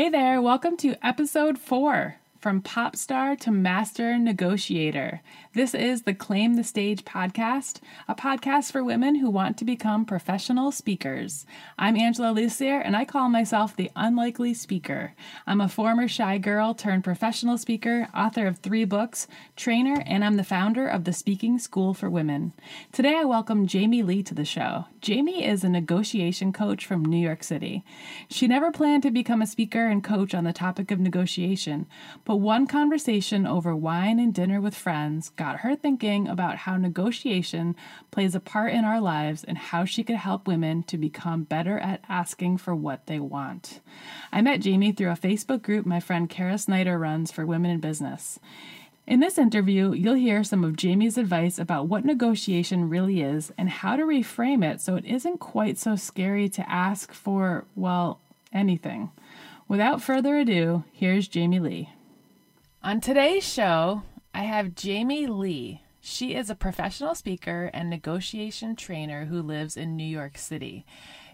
Hey there, welcome to episode four from pop star to master negotiator. This is the Claim the Stage podcast, a podcast for women who want to become professional speakers. I'm Angela Lussier, and I call myself the unlikely speaker. I'm a former shy girl turned professional speaker, author of three books, trainer, and I'm the founder of the Speaking School for Women. Today, I welcome Jamie Lee to the show. Jamie is a negotiation coach from New York City. She never planned to become a speaker and coach on the topic of negotiation, but one conversation over wine and dinner with friends got her thinking about how negotiation plays a part in our lives and how she could help women to become better at asking for what they want. I met Jamie through a Facebook group my friend Kara Snyder runs for women in business. In this interview, you'll hear some of Jamie's advice about what negotiation really is and how to reframe it so it isn't quite so scary to ask for, well, anything. Without further ado, here's Jamie Lee. On today's show, I have Jamie Lee. She is a professional speaker and negotiation trainer who lives in New York City.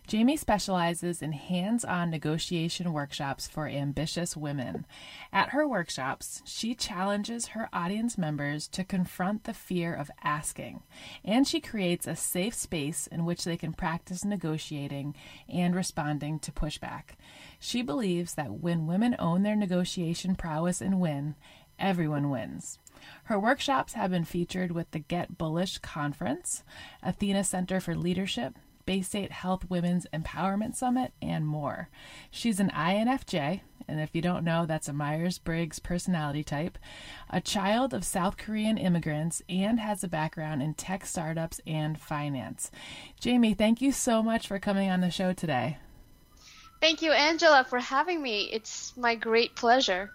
Jamie specializes in hands on negotiation workshops for ambitious women. At her workshops, she challenges her audience members to confront the fear of asking, and she creates a safe space in which they can practice negotiating and responding to pushback. She believes that when women own their negotiation prowess and win, everyone wins. Her workshops have been featured with the Get Bullish Conference, Athena Center for Leadership, Baystate Health Women's Empowerment Summit, and more. She's an INFJ, and if you don't know, that's a Myers Briggs personality type, a child of South Korean immigrants, and has a background in tech startups and finance. Jamie, thank you so much for coming on the show today. Thank you, Angela, for having me. It's my great pleasure.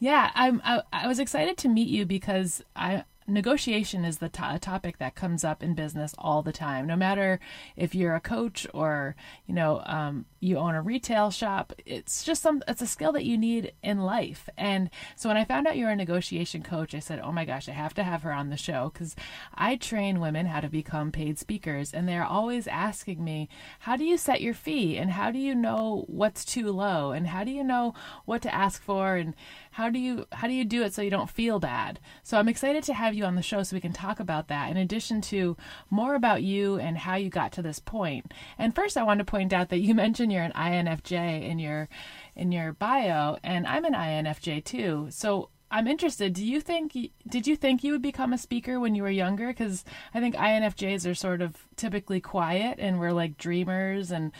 Yeah, I'm. I, I was excited to meet you because I negotiation is the to- topic that comes up in business all the time. No matter if you're a coach or you know um, you own a retail shop it's just some it's a skill that you need in life. And so when i found out you were a negotiation coach i said oh my gosh i have to have her on the show. Because i train women how to become paid speakers and they're always asking me how do you set your fee? And how do you know what's too low? And how do you know what to ask for? And how do you how do you do it so you don't feel bad? So i'm excited to have you on the show so we can talk about that in addition to more about you and how you got to this point. point and first i want to point out that you mentioned you're an infj in your in your bio and i'm an infj too so I'm interested. Do you think did you think you would become a speaker when you were younger? Because I think INFJs are sort of typically quiet and we're like dreamers, and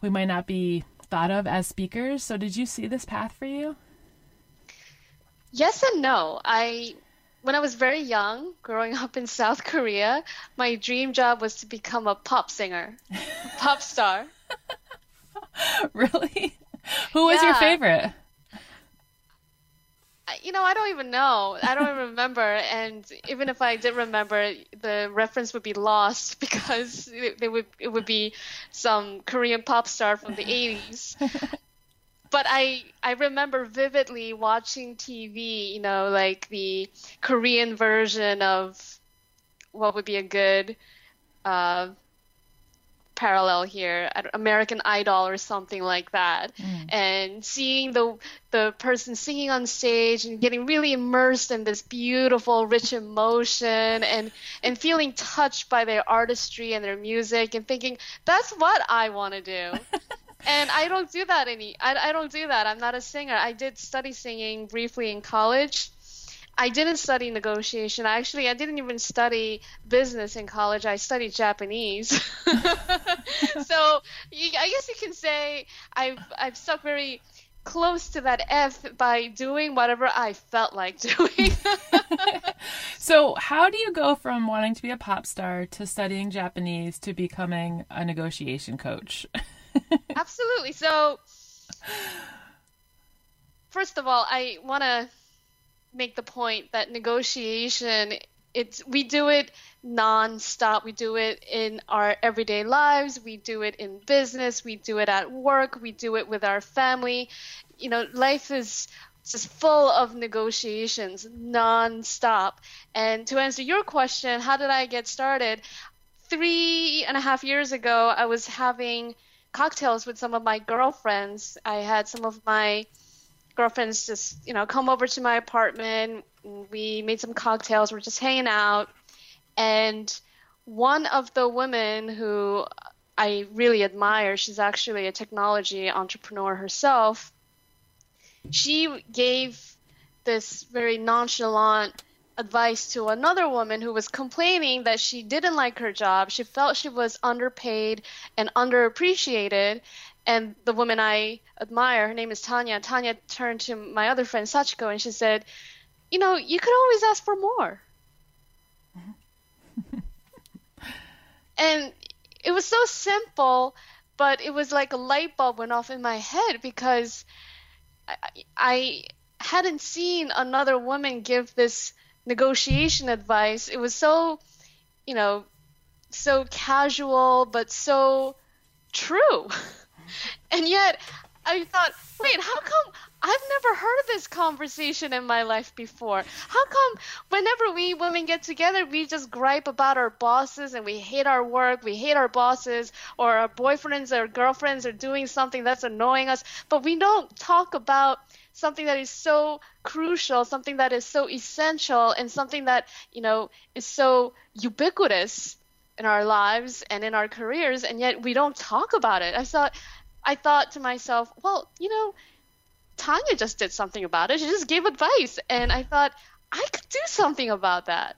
we might not be thought of as speakers. So did you see this path for you? Yes and no. I when I was very young, growing up in South Korea, my dream job was to become a pop singer, a pop star. really? Who was yeah. your favorite? You know, I don't even know. I don't even remember. And even if I did remember, the reference would be lost because it, it would it would be some Korean pop star from the 80s but I I remember vividly watching TV, you know, like the Korean version of what would be a good uh, parallel here, American Idol or something like that, mm. and seeing the the person singing on stage and getting really immersed in this beautiful, rich emotion, and and feeling touched by their artistry and their music, and thinking that's what I want to do. and I don't do that any. I, I don't do that. I'm not a singer. I did study singing briefly in college. I didn't study negotiation. Actually, I didn't even study business in college. I studied Japanese. so I guess you can say I've I've stuck very close to that F by doing whatever I felt like doing. so, how do you go from wanting to be a pop star to studying Japanese to becoming a negotiation coach? Absolutely. So, first of all, I want to make the point that negotiation it's we do it non-stop. We do it in our everyday lives. We do it in business. We do it at work. We do it with our family. You know life is just full of negotiations non-stop. And to answer your question how did i get started? Three and a half years ago i was having cocktails with some of my girlfriends. I had some of my girlfriends just, you know, come over to my apartment. We made some cocktails. We're just hanging out. And one of the women who I really admire, she's actually a technology entrepreneur herself. She gave this very nonchalant advice to another woman who was complaining that she didn't like her job. She felt she was underpaid and underappreciated. And the woman I admire, her name is Tanya. Tanya turned to my other friend Sachiko and she said, "You know, you could always ask for more." and it was so simple, but it was like a light bulb went off in my head because I, I hadn't seen another woman give this negotiation advice. It was so, you know, so casual, but so true. and yet I thought, wait, how come I've never heard of this conversation in my life before? How come whenever we women get together, we just gripe about our bosses and we hate our work, we hate our bosses, or our boyfriends or girlfriends are doing something that's annoying us, but we don't talk about something that is so crucial, something that is so essential, and something that, you know, is so ubiquitous in our lives and in our careers, and yet we don't talk about it. I thought, I thought to myself, well, you know, Tanya just did something about it. She just gave advice, and I thought I could do something about that.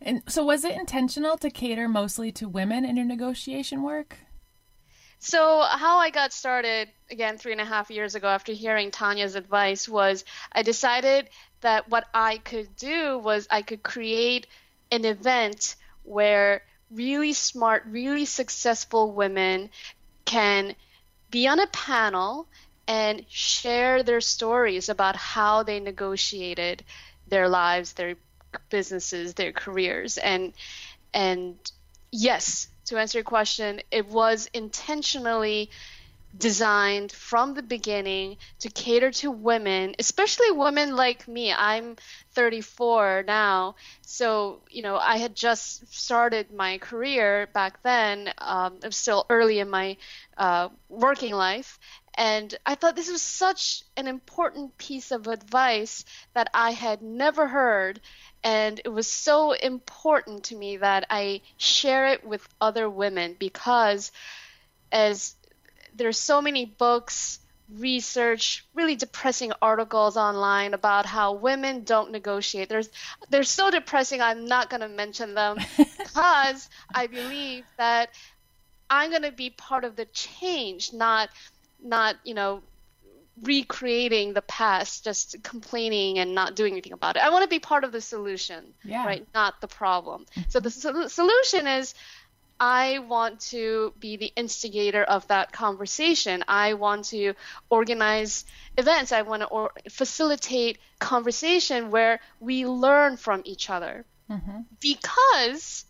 And so, was it intentional to cater mostly to women in your negotiation work? So, how I got started again three and a half years ago after hearing Tanya's advice was I decided that what I could do was I could create an event where really smart, really successful women can be on a panel and share their stories about how they negotiated their lives, their businesses, their careers. And and yes, to answer your question, it was intentionally designed from the beginning to cater to women, especially women like me. I'm 34 now, so you know I had just started my career back then. Um, I'm still early in my uh, working life, and I thought this was such an important piece of advice that I had never heard and it was so important to me that I share it with other women because as there's so many books, research, really depressing articles online about how women don't negotiate. There's they're so depressing I'm not going to mention them because I believe that I'm going to be part of the change, not not, you know, recreating the past, just complaining and not doing anything about it. I want to be part of the solution, yeah. right? Not the problem. So the sol- solution is I want to be the instigator of that conversation. I want to organize events. I want to or- facilitate conversation where we learn from each other. Mm-hmm. Because,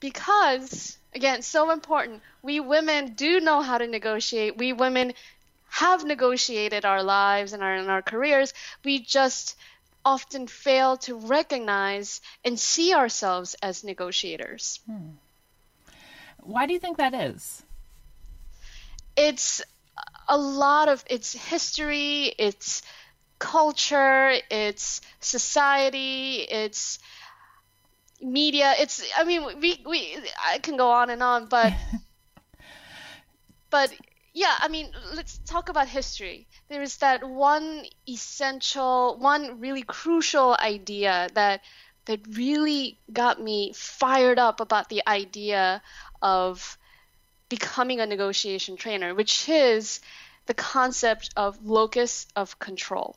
because, again, so important. We women do know how to negotiate. We women have negotiated our lives and our, and our careers, we just often fail to recognize and see ourselves as negotiators. Hmm. Why do you think that is? It's a lot of it's history, it's culture, it's society, it's media. It's I mean we we I can go on and on, but but yeah, I mean, let's talk about history. There is that one essential, one really crucial idea that that really got me fired up about the idea of becoming a negotiation trainer, which is the concept of locus of control.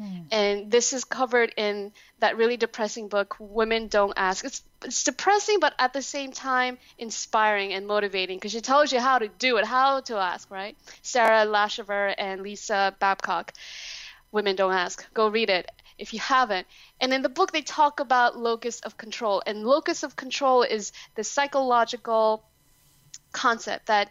Mm. And this is covered in that really depressing book, Women Don't Ask. It's, it's depressing, but at the same time, inspiring and motivating because she tells you how to do it, how to ask, right? Sarah Laschever and Lisa Babcock, Women Don't Ask. Go read it if you haven't. And in the book, they talk about locus of control. And locus of control is the psychological concept that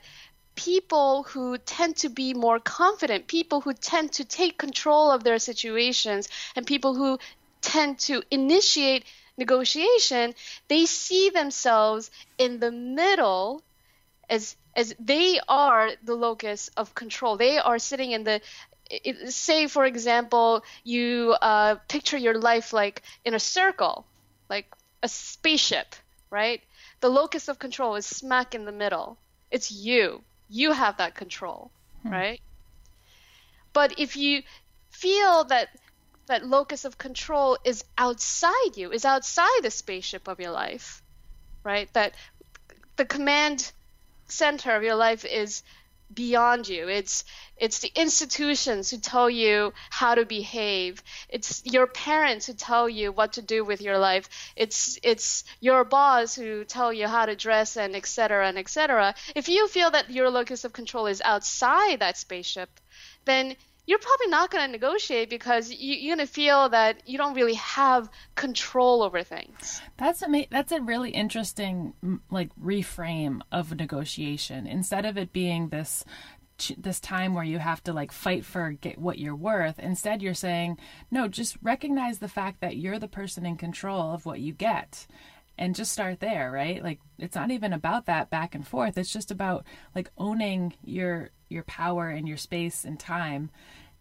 people who tend to be more confident, people who tend to take control of their situations, and people who tend to initiate negotiation, they see themselves in the middle as as they are the locus of control. They are sitting in the it, say for example you uh, picture your life like in a circle like a spaceship right? The locus of control is smack in the middle. It's you you have that control hmm. right but if you feel that that locus of control is outside you is outside the spaceship of your life right that the command center of your life is beyond you. It's it's the institutions who tell you how to behave. It's your parents who tell you what to do with your life. It's it's your boss who tell you how to dress and etc. and etc. If you feel that your locus of control is outside that spaceship, then you're probably not going to negotiate because you, are going to feel that you don't really have control over things. That's a that's a really interesting like reframe of negotiation. Instead of it being this this time where you have to like fight for get what you're worth instead you're saying no just recognize the fact that you're the person in control of what you get and just start there right like it's not even about that back and forth it's just about like owning your your power and your space and time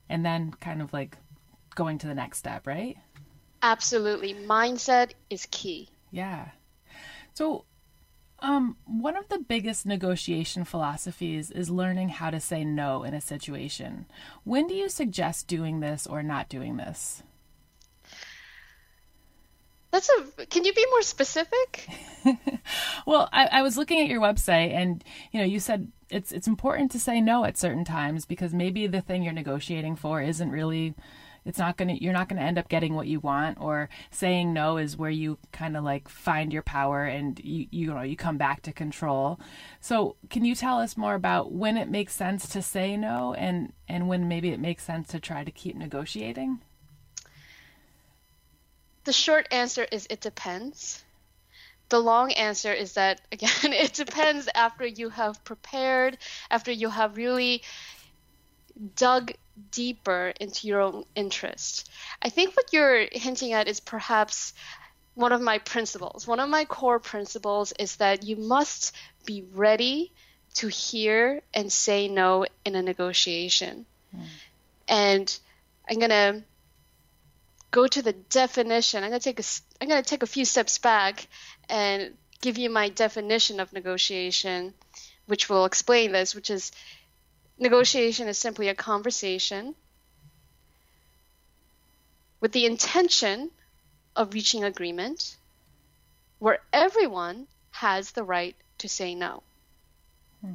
and then kind of like going to the next step, right? Absolutely. Mindset is key. Yeah. So, um, one of the biggest negotiation philosophies is learning how to say no in a situation. When do you suggest doing this or not doing this? That's a. Can you be more specific? well, I, I was looking at your website, and you know, you said it's it's important to say no at certain times because maybe the thing you're negotiating for isn't really it's not to you're not to end up getting what you want or saying no is where you kind of like find your power and you you know you come back to control so can you tell us more about when it makes sense to say no and and when maybe it makes sense to try to keep negotiating the short answer is it depends. The long answer is that again it depends after you have prepared after you have really dug deeper into your own interest. I think what you're hinting at is perhaps one of my principles. One of my core principles is that you must be ready to hear and say no in a negotiation. Mm. and i'm going to go to the definition i'm going to take a i'm going to take a few steps back and give you my definition of negotiation, which will explain this, which is negotiation is simply a conversation with the intention of reaching agreement where everyone has the right to say no. Hmm.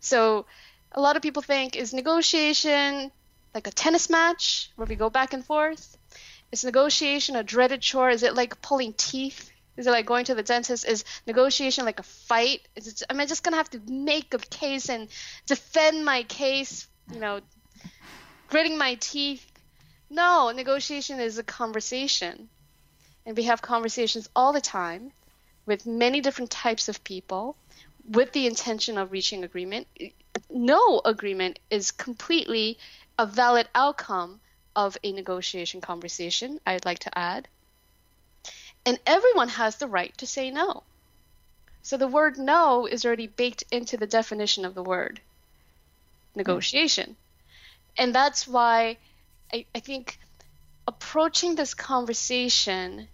So a lot of people think is negotiation like a tennis match where we go back and forth? Is negotiation a dreaded chore? Is it like pulling teeth? Is it like going to the dentist? Is negotiation like a fight? Is it, am I just gonna have to make a case and defend my case? You know, gritting my teeth? No, negotiation is a conversation, and we have conversations all the time with many different types of people with the intention of reaching agreement. No agreement is completely a valid outcome of a negotiation conversation. I'd like to add. And everyone has the right to say no. So the word no is already baked into the definition of the word negotiation. And that's why I, I think approaching this conversation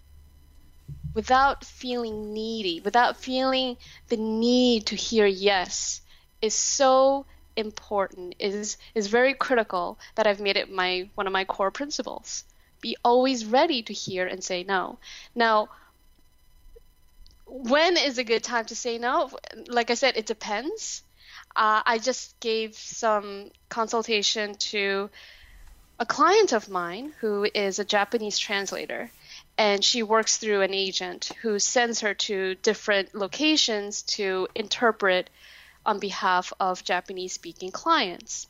without feeling needy, without feeling the need to hear yes, is so important, is is very critical that I've made it my one of my core principles be always ready to hear and say no. Now, when is a good time to say no? Like I said, it depends. Uh, I just gave some consultation to a client of mine who is a Japanese translator, and she works through an agent who sends her to different locations to interpret on behalf of Japanese speaking clients.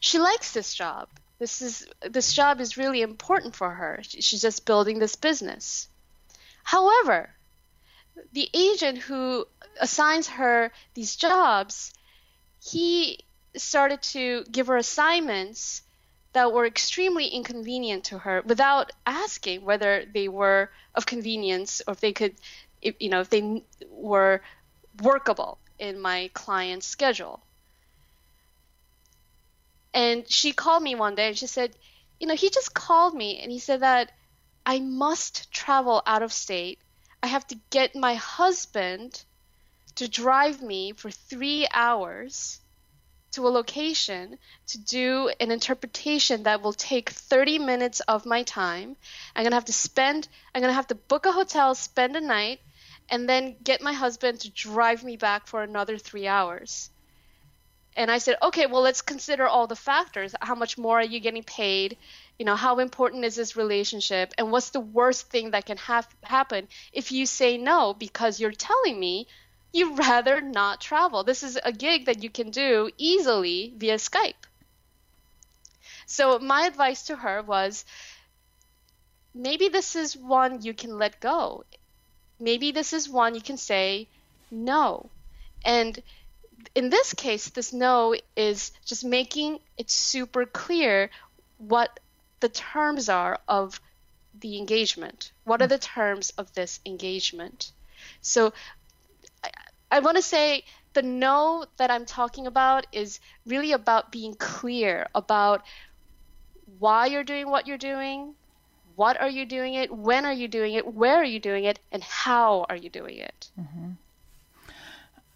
She likes this job this is this job is really important for her. She's just building this business. However, the agent who assigns her these jobs, he started to give her assignments that were extremely inconvenient to her without asking whether they were of convenience or if they could if, you know if they were workable in my client's schedule. And she called me one day and she said, You know, he just called me and he said that I must travel out of state. I have to get my husband to drive me for three hours to a location to do an interpretation that will take 30 minutes of my time. I'm going to have to spend, I'm going to have to book a hotel, spend a night, and then get my husband to drive me back for another three hours. And I said, okay, well, let's consider all the factors. How much more are you getting paid? You know, how important is this relationship? And what's the worst thing that can have, happen if you say no because you're telling me you'd rather not travel. This is a gig that you can do easily via Skype. So my advice to her was maybe this is one you can let go. Maybe this is one you can say no. And in this case, this no is just making it super clear what the terms are of the engagement. What are the terms of this engagement? So I want to say the no that I'm talking about is really about being clear about why you're doing what you're doing, what are you doing it, when are you doing it, where are you doing it, and how are you doing it. Mm-hmm.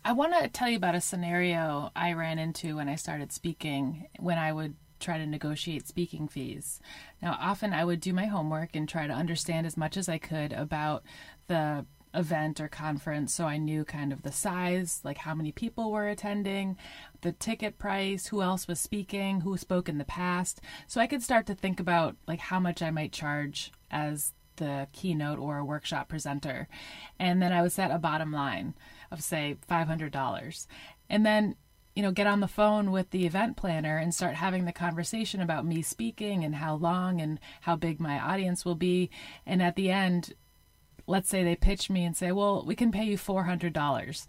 I want to tell you about a scenario I ran into when I started speaking when I would try to negotiate speaking fees. Now, often I would do my homework and try to understand as much as I could about the event or conference so I knew kind of the size, like how many people were attending, the ticket price, who else was speaking, who spoke in the past. So I could start to think about like how much I might charge as the keynote or a workshop presenter. And then I would set a bottom line of say $500. And then you know, get on the phone with the event planner and start having the conversation about me speaking and how long and how big my audience will be. And at the end, let's say they pitch me and say, well, we can pay you $400.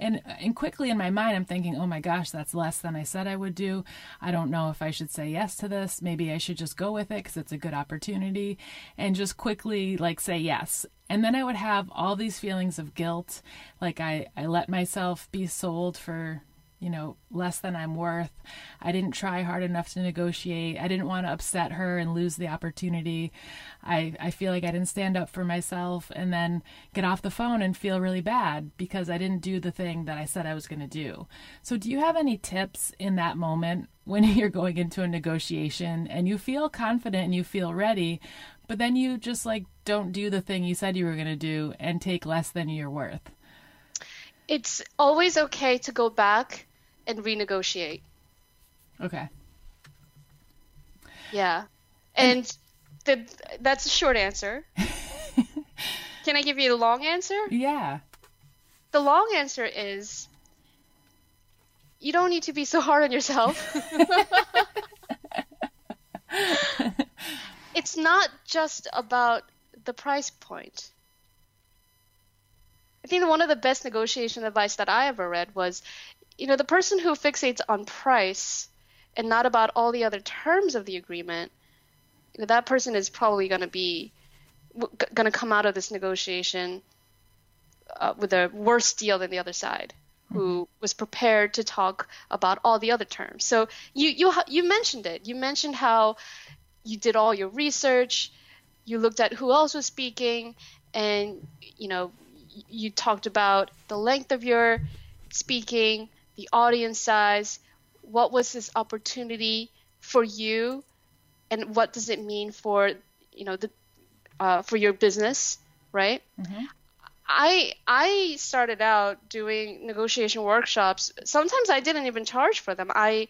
And, and quickly in my mind, I'm thinking, oh my gosh, that's less than I said I would do. I don't know if I should say yes to this. Maybe I should just go with it because it's a good opportunity and just quickly like say yes. And then I would have all these feelings of guilt. Like I, I let myself be sold for you know, less than I'm worth. I didn't try hard enough to negotiate. I didn't want to upset her and lose the opportunity. I, I feel like I didn't stand up for myself and then get off the phone and feel really bad because I didn't do the thing that I said I was going to do. So, do you have any tips in that moment when you're going into a negotiation and you feel confident and you feel ready, but then you just like don't do the thing you said you were going to do and take less than you're worth? It's always okay to go back and renegotiate. Okay. Yeah. And, the, that's a short answer. Can I give you the long answer? Yeah. The long answer is you don't need to be so hard on yourself. it's not just about the price point. I think one of the best negotiation advice that I ever read was you know, the person who fixates on price and not about all the other terms of the agreement, you know, that person is probably going to be going to come out of this negotiation uh, with a worse deal than the other side who mm-hmm. was prepared to talk about all the other terms. So you you you mentioned it. You mentioned how you did all your research, you looked at who else was speaking, and you know you talked about the length of your speaking, the audience size, what was this opportunity for you, and what does it mean for you know the uh, for your business, right? Mm-hmm. I I started out doing negotiation workshops. Sometimes I didn't even charge for them. I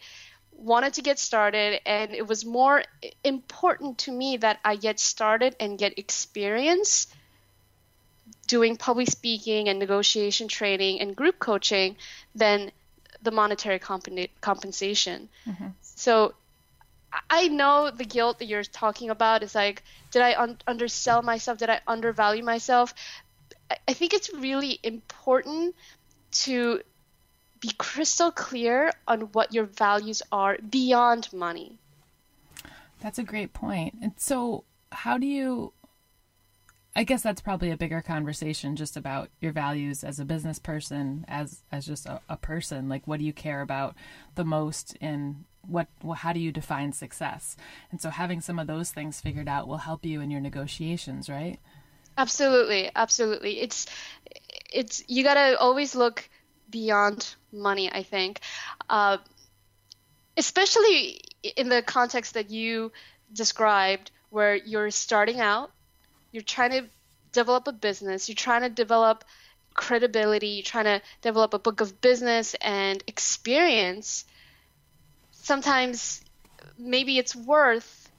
wanted to get started and it was more important to me that I get started and get experience doing public speaking and negotiation training and group coaching than the monetary comp- compensation. Mm-hmm. So I know the guilt that you're talking about is like, did I un- undersell myself? Did I undervalue myself? I-, I think it's really important to be crystal clear on what your values are beyond money. That's a great point. And so, how do you I guess that's probably a bigger conversation just about your values as a business person, as as just a, a person. Like, what do you care about the most, and what well, how do you define success? And so, having some of those things figured out will help you in your negotiations, right? Absolutely, absolutely. It's it's you gotta always look beyond money. I think, uh, especially in the context that you described, where you're starting out you're trying to develop a business, you're trying to develop credibility, you're trying to develop a book of business and experience, sometimes maybe it's worth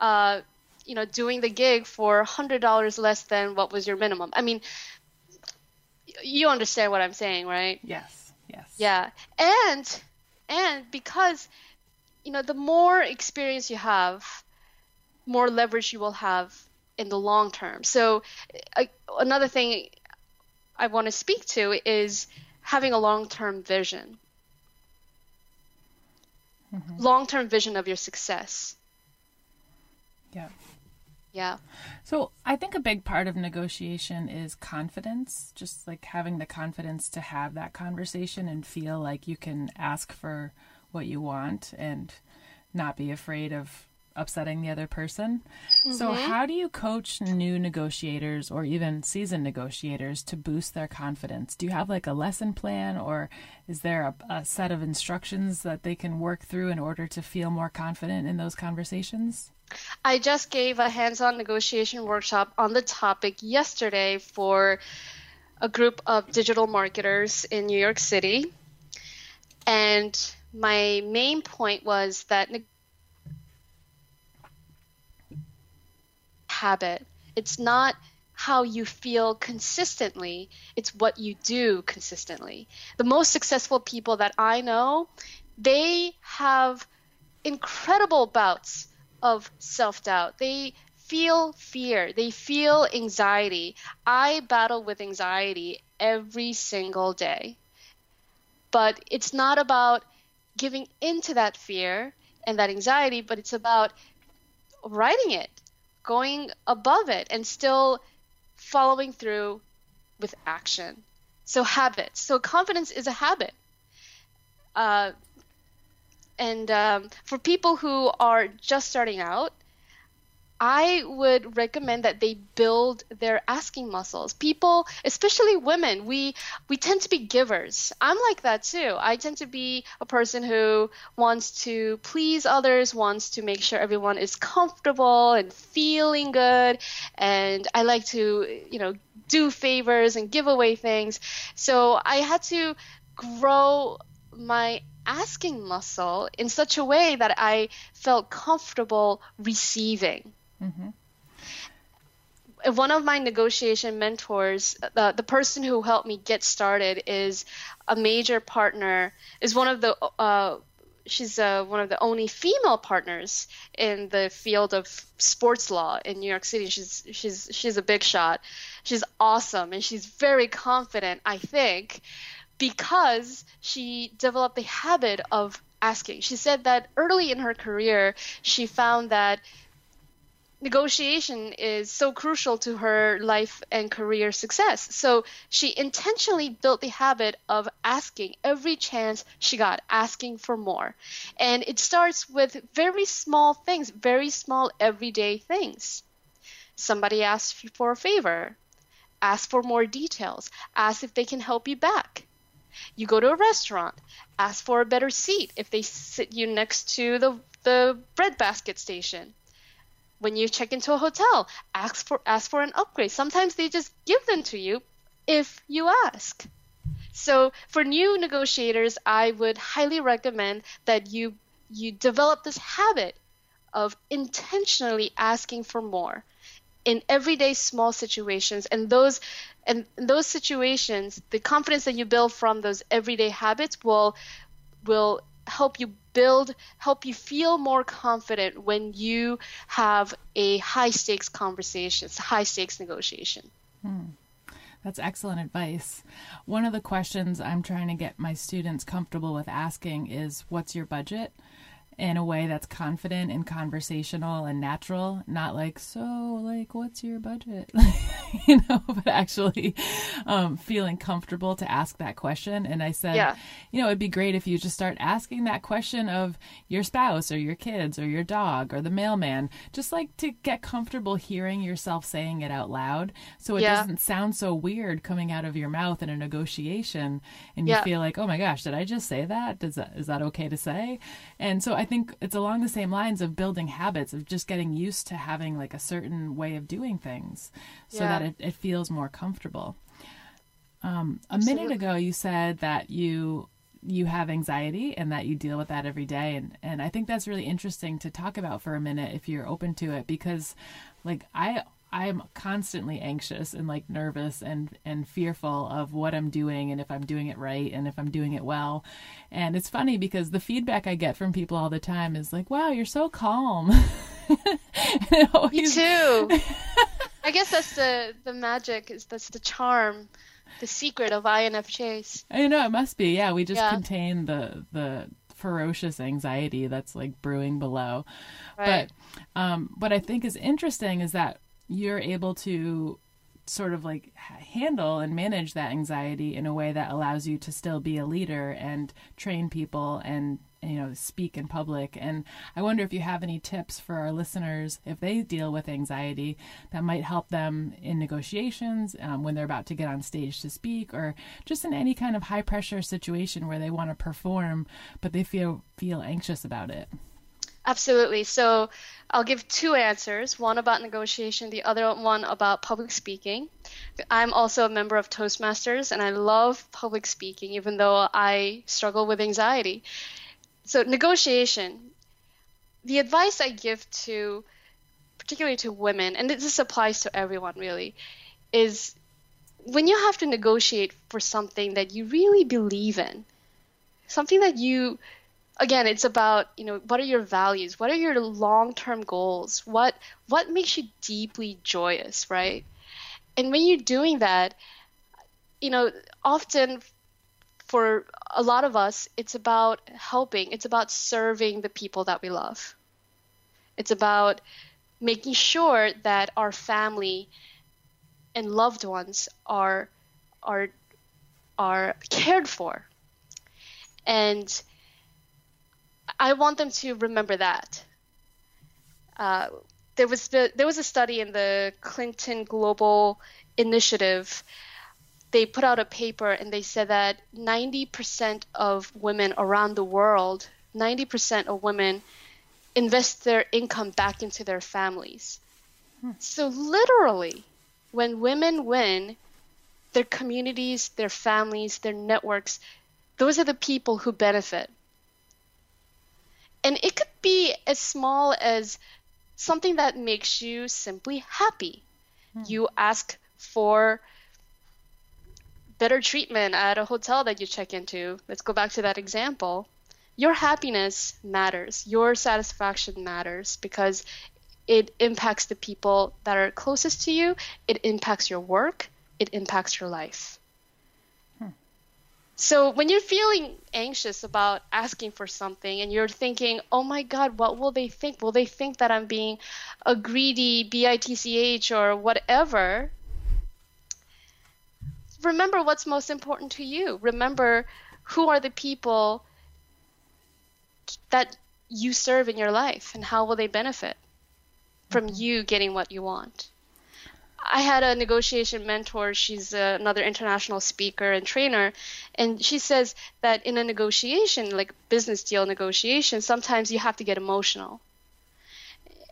uh, you know doing the gig for hundred dollars less than what was your minimum. I mean, you understand what I'm saying, right? Yes. Yes. Yeah, and and because you know the more experience you have, more leverage you will have in the long term. So uh, another thing I want to speak to is having a long-term vision. Mm-hmm. Long-term vision of your success. Yeah. Yeah. So I think a big part of negotiation is confidence, just like having the confidence to have that conversation and feel like you can ask for what you want and not be afraid of upsetting the other person. Mm-hmm. So, how do you coach new negotiators or even seasoned negotiators to boost their confidence? Do you have like a lesson plan or is there a, a set of instructions that they can work through in order to feel more confident in those conversations? I just gave a hands on negotiation workshop on the topic yesterday for a group of digital marketers in New York City. And my main point was that habit. It's not how you feel consistently, it's what you do consistently. The most successful people that I know, they have incredible bouts of self doubt. They feel fear, they feel anxiety. I battle with anxiety every single day. But it's not about giving into that fear and that anxiety, but it's about writing it going above it and still following through with action. So, habits. So, confidence is a habit. Uh, and um, for people who are just starting out, I would recommend that they build their asking muscles. People, especially women, we we tend to be givers. I'm like that too. I tend to be a person who wants to please others, wants to make sure everyone is comfortable and feeling good, and I like to, you know, do favors and give away things. So I had to grow my asking muscle in such a way that I felt comfortable receiving. Mm-hmm. One of my negotiation mentors, uh, the person who helped me get started, is a major partner. Is one of the uh, she's uh, one of the only female partners in the field of sports law in New York City. She's she's she's a big shot. She's awesome and she's very confident. I think because she developed the habit of asking. She said that early in her career, she found that negotiation is so crucial to her life and career success. So she intentionally built the habit of asking every chance she got, asking for more. And it starts with very small things, very small everyday things. Somebody asks you for a favor, ask for more details, ask if they can help you back. You go to a restaurant, ask for a better seat if they sit you next to the, the breadbasket station when you check into a hotel, ask for ask for an upgrade. Sometimes they just give them to you if you ask. So for new negotiators, I would highly recommend that you you develop this habit of intentionally asking for more in everyday small situations and those and those situations the confidence that you build from those everyday habits will will help you build, help you feel more confident when you have a high stakes conversation, high stakes negotiation. Hmm. That's excellent advice. One of the questions I'm trying to get my students comfortable with asking is what's your budget? In a way that's confident and conversational and natural, not like, so, like, what's your budget? you know, but actually um, feeling comfortable to ask that question. And I said, Yeah. you know, it'd be great if you just start asking that question of your spouse or your kids or your dog or the mailman, just like to get comfortable hearing yourself saying it out loud so it Yeah. doesn't sound so weird coming out of your mouth in a negotiation and you Yeah. feel like, oh my gosh, did I just say that? Does that is that okay to say? And so I think it's along the same lines of building habits of just getting used to having like a certain way of doing things so Yeah. that it, it feels more comfortable. Um, a minute ago you said that you you have anxiety and that you deal with that every day and and I think that's really interesting to talk about for a minute if you're open to it because like I I'm constantly anxious and like nervous and and fearful of what I'm doing and if I'm doing it right and if I'm doing it well. And it's funny because the feedback I get from people all the time is like, "Wow, you're so calm." It Me too. I guess that's the the magic is that's the charm, the secret of INFJs. I know it must be. Yeah, we just Yeah. contain the the ferocious anxiety that's like brewing below. Right. But um, what I think is interesting is that you're able to sort of like handle and manage that anxiety in a way that allows you to still be a leader and train people and you know speak in public. And i wonder if you have any tips for our listeners if they deal with anxiety that might help them in negotiations um, when they're about to get on stage to speak or just in any kind of high pressure situation where they want to perform but they feel feel anxious about it Absolutely. So I'll give two answers one about negotiation, the other one about public speaking. I'm also a member of Toastmasters and I love public speaking, even though I struggle with anxiety. So, negotiation, the advice I give to, particularly to women, and this applies to everyone really, is when you have to negotiate for something that you really believe in, something that you again it's about you know what are your values? What are your long-term goals? What what makes you deeply joyous right? And when you're doing that you know often for a lot of us it's about helping. It's about serving the people that we love. It's about making sure that our family and loved ones are are are cared for. And I want them to remember that. Uh, there was the, there was a study in the Clinton Global Initiative. They put out a paper and they said that 90% of women around the world, 90% of women invest their income back into their families. So literally, when women win, their communities, their families, their networks, those are the people who benefit. And it could be as small as something that makes you simply happy. Hmm. You ask for better treatment at a hotel that you check into. Let's go back to that example. Your happiness matters, your satisfaction matters because it impacts the people that are closest to you, it impacts your work, it impacts your life. So when you're feeling anxious about asking for something and you're thinking, "Oh my god, what will they think? Will they think that I'm being a greedy bitch or whatever?" Remember what's most important to you. Remember who are the people that you serve in your life and how will they benefit from mm-hmm. you getting what you want. I had a negotiation mentor. She's uh, another international speaker and trainer. And she says that in a negotiation, like business deal negotiation, sometimes you have to get emotional.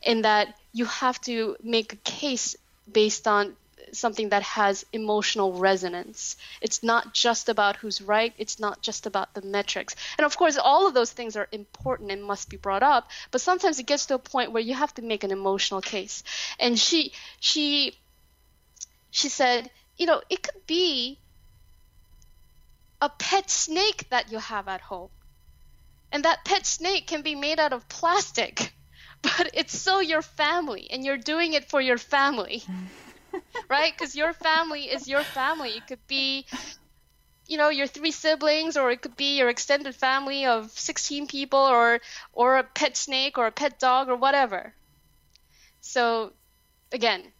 In that you have to make a case based on something that has emotional resonance. It's not just about who's right, it's not just about the metrics. And of course, all of those things are important and must be brought up, but sometimes it gets to a point where you have to make an emotional case. And she she she said, you know, it could be a pet snake that you have at home. And that pet snake can be made out of plastic, but it's still your family, and you're doing it for your family, right? Because your family is your family. It could be you know your three siblings or it could be your extended family of 16 people or or a pet snake or a pet dog or whatever so again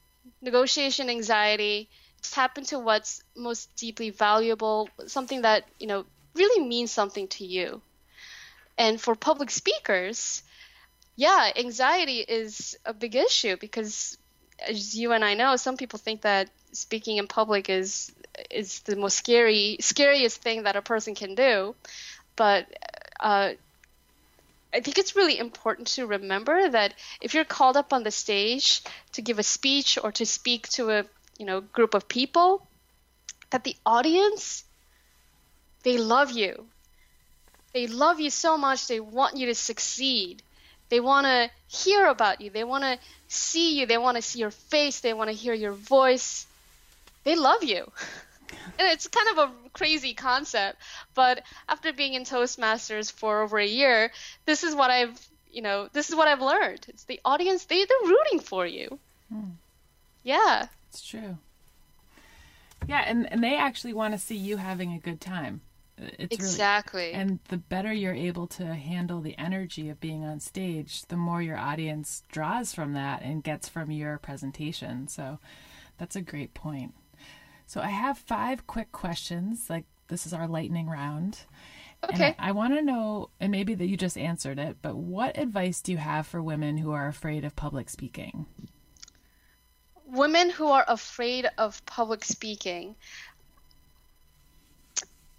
negotiation anxiety tap into what's most deeply valuable something that you know really means something to you. And for public speakers yeah anxiety is a big issue because as you and i know some people think that speaking in public is is the most scary scariest thing that a person can do. But uh, I think it's really important to remember that if you're called up on the stage to give a speech or to speak to a you know group of people, that the audience they love you. They love you so much. They want you to succeed. They want to hear about you. They want to see you. They want to see your face. They want to hear your voice. They love you. and it's kind of a crazy concept, but after being in Toastmasters for over a year, this is what I've you know this is what I've learned. It's the audience they they're rooting for you. Hmm. Yeah, it's true. Yeah, and and they actually want to see you having a good time. It's exactly. Really, and the better you're able to handle the energy of being on stage, the more your audience draws from that and gets from your presentation. So that's a great point. So I have five quick questions. Like this is our lightning round. Okay. And I, I want to know, and maybe that you just answered it, but what advice do you have for women who are afraid of public speaking? Women who are afraid of public speaking.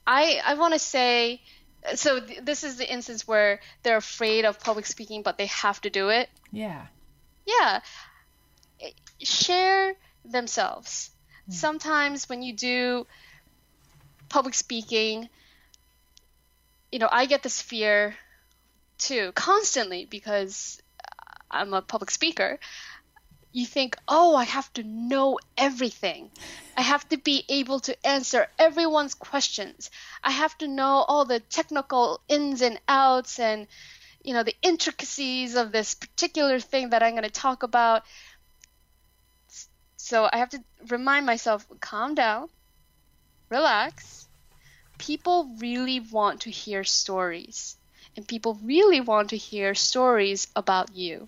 I I want to say so th- this is the instance where they're afraid of public speaking but they have to do it. Yeah. Yeah. Eh, share themselves Hmm. sometimes when you do public speaking, you know, I get this fear too constantly because I'm a public speaker. You think, oh, I have to know everything. I have to be able to answer everyone's questions. I have to know all the technical ins and outs and, you know, the intricacies of this particular thing that I'm going to talk about. So I have to remind myself calm down, relax. People really want to hear stories, and people really want to hear stories about you.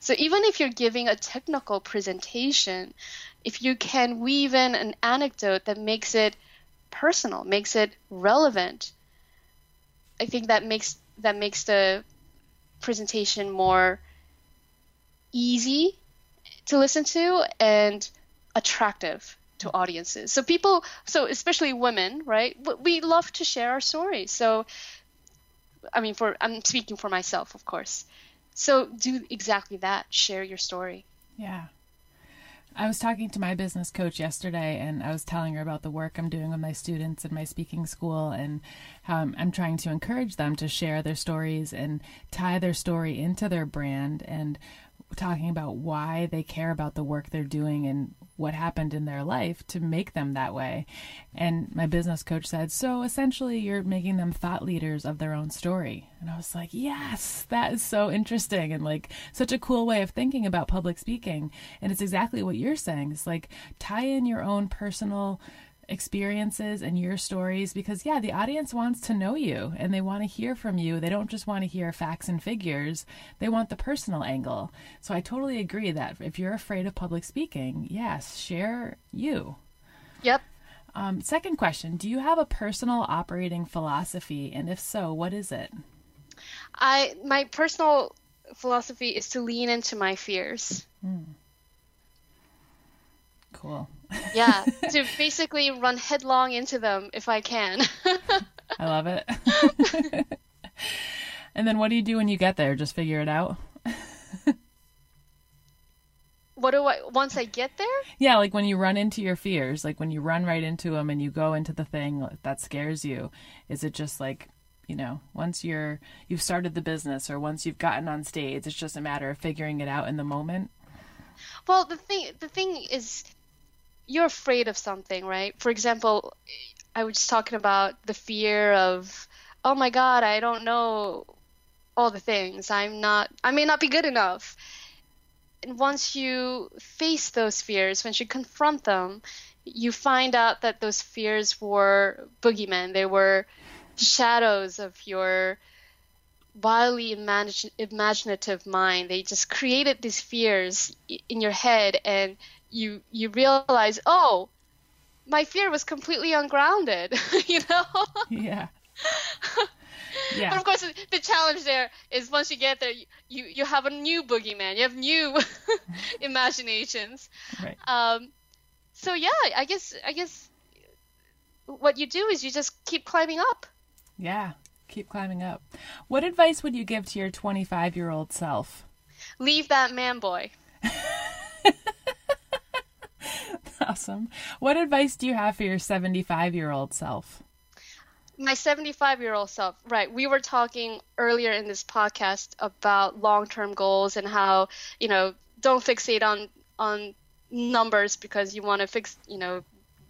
So even if you're giving a technical presentation, if you can weave in an anecdote that makes it personal, makes it relevant, I think that makes that makes the presentation more easy to listen to and attractive to audiences. So people, so especially women, right? We love to share our stories. So, I mean, for I'm speaking for myself, of course. So do exactly that. Share your story. Yeah. I was talking to my business coach yesterday, and I was telling her about the work I'm doing with my students in my speaking school and how I'm, I'm, trying to encourage them to share their stories and tie their story into their brand. And talking about why they care about the work they're doing and what happened in their life to make them that way. And my business coach said, So essentially, you're making them thought leaders of their own story. And I was like, Yes, that is so interesting and like such a cool way of thinking about public speaking. And it's exactly what you're saying. It's like tie in your own personal experiences and your stories because yeah the audience wants to know you and they want to hear from you. They don't just want to hear facts and figures. They want the personal angle. So i totally agree that if you're afraid of public speaking yes share you. Yep. Um, second question do you have a personal operating philosophy? And if so what is it? I my personal philosophy is to lean into my fears. Mm. cool yeah, to basically run headlong into them if I can. I love it. and then what do you do when you get there? Just figure it out? what do I once I get there? Yeah, like when you run into your fears, like when you run right into them and you go into the thing that scares you, is it just like you know once you're you've started the business or once you've gotten on stage it's just a matter of figuring it out in the moment well the thing the thing is you're afraid of something, right? For example, I was talking about the fear of, oh my God, I don't know all the things. I'm not, I may not be good enough. And once you face those fears, once you confront them, you find out that those fears were boogeymen. They were shadows of your wildly imaginative mind. They just created these fears in your head, and you you realize, oh, my fear was completely ungrounded. you know? Yeah. Yeah. But of course, the challenge there is once you get there, you you have a new boogeyman. You have new imaginations. Right. Um, so yeah, I guess I guess what you do is you just keep climbing up. Yeah. Keep climbing up. What advice would you give to your 25 year old self? Leave that man boy. Awesome. What advice do you have for your 75 year old self? my 75 year old self right we were talking earlier in this podcast about long-term goals and how you know don't fixate on on numbers because you want to fix you know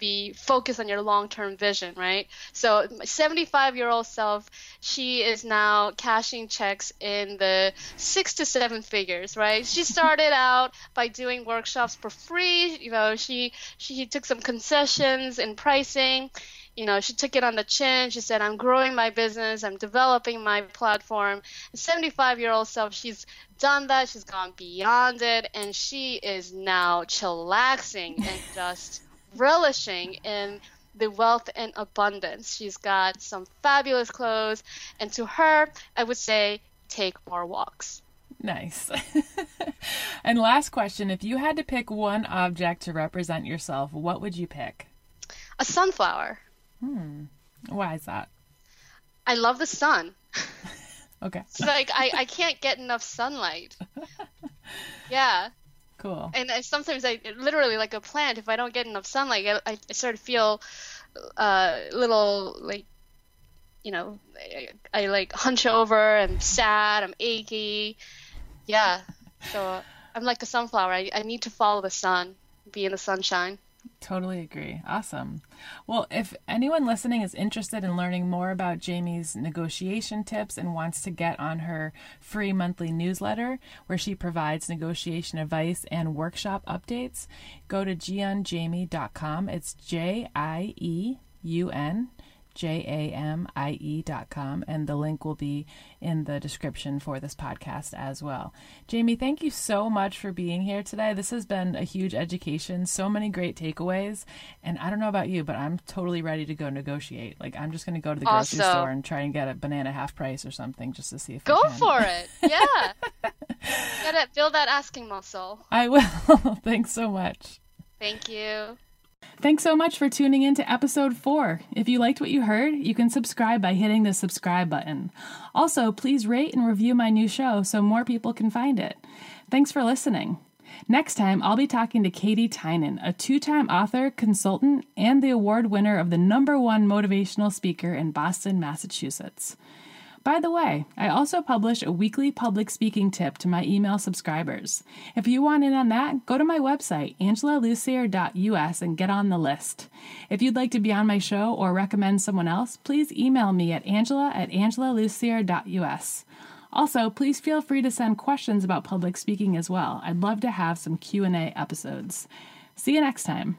be focused on your long-term vision right so my 75 year old self she is now cashing checks in the six to seven figures right she started out by doing workshops for free you know she she took some concessions in pricing you know, she took it on the chin. She said, I'm growing my business, I'm developing my platform. 75 year old self, she's done that, she's gone beyond it, and she is now chillaxing and just relishing in the wealth and abundance. She's got some fabulous clothes, and to her, I would say, take more walks. Nice. and last question if you had to pick one object to represent yourself, what would you pick? A sunflower. Hmm. Why is that? I love the sun. okay. It's like I, I can't get enough sunlight. yeah. Cool. And I, sometimes I literally like a plant. If I don't get enough sunlight, I, I start to feel a uh, little like, you know, I, I like hunch over. I'm sad. I'm achy. Yeah. So I'm like a sunflower. I, I need to follow the sun, be in the sunshine. Totally agree. Awesome. Well, if anyone listening is interested in learning more about Jamie's negotiation tips and wants to get on her free monthly newsletter where she provides negotiation advice and workshop updates, go to jieunjamie.com. It's J I E U N J-A-M-I-E dot com, and the link will be in the description for this podcast as well. Jamie, thank you so much for being here today. This has been a huge education, so many great takeaways, and I don't know about you, but I'm totally ready to go negotiate. Like I'm just going to go to the grocery store and try and get a banana half price or something just to see if I can. go for it. Yeah, gotta build that asking muscle. I will. Thanks so much. Thank you. Thanks so much for tuning in to episode 4. If you liked what you heard, you can subscribe by hitting the subscribe button. Also, please rate and review my new show so more people can find it. Thanks for listening. Next time, I'll be talking to Katie Tynan, a two time author, consultant, and the award winner of the number one motivational speaker in Boston, Massachusetts. By the way, I also publish a weekly public speaking tip to my email subscribers. If you want in on that, go to my website, angelalussier.us, and get on the list. If you'd like to be on my show or recommend someone else, please email me at angela at angelalussier.us. Also, please feel free to send questions about public speaking as well. I'd love to have some Q&A episodes. See you next time.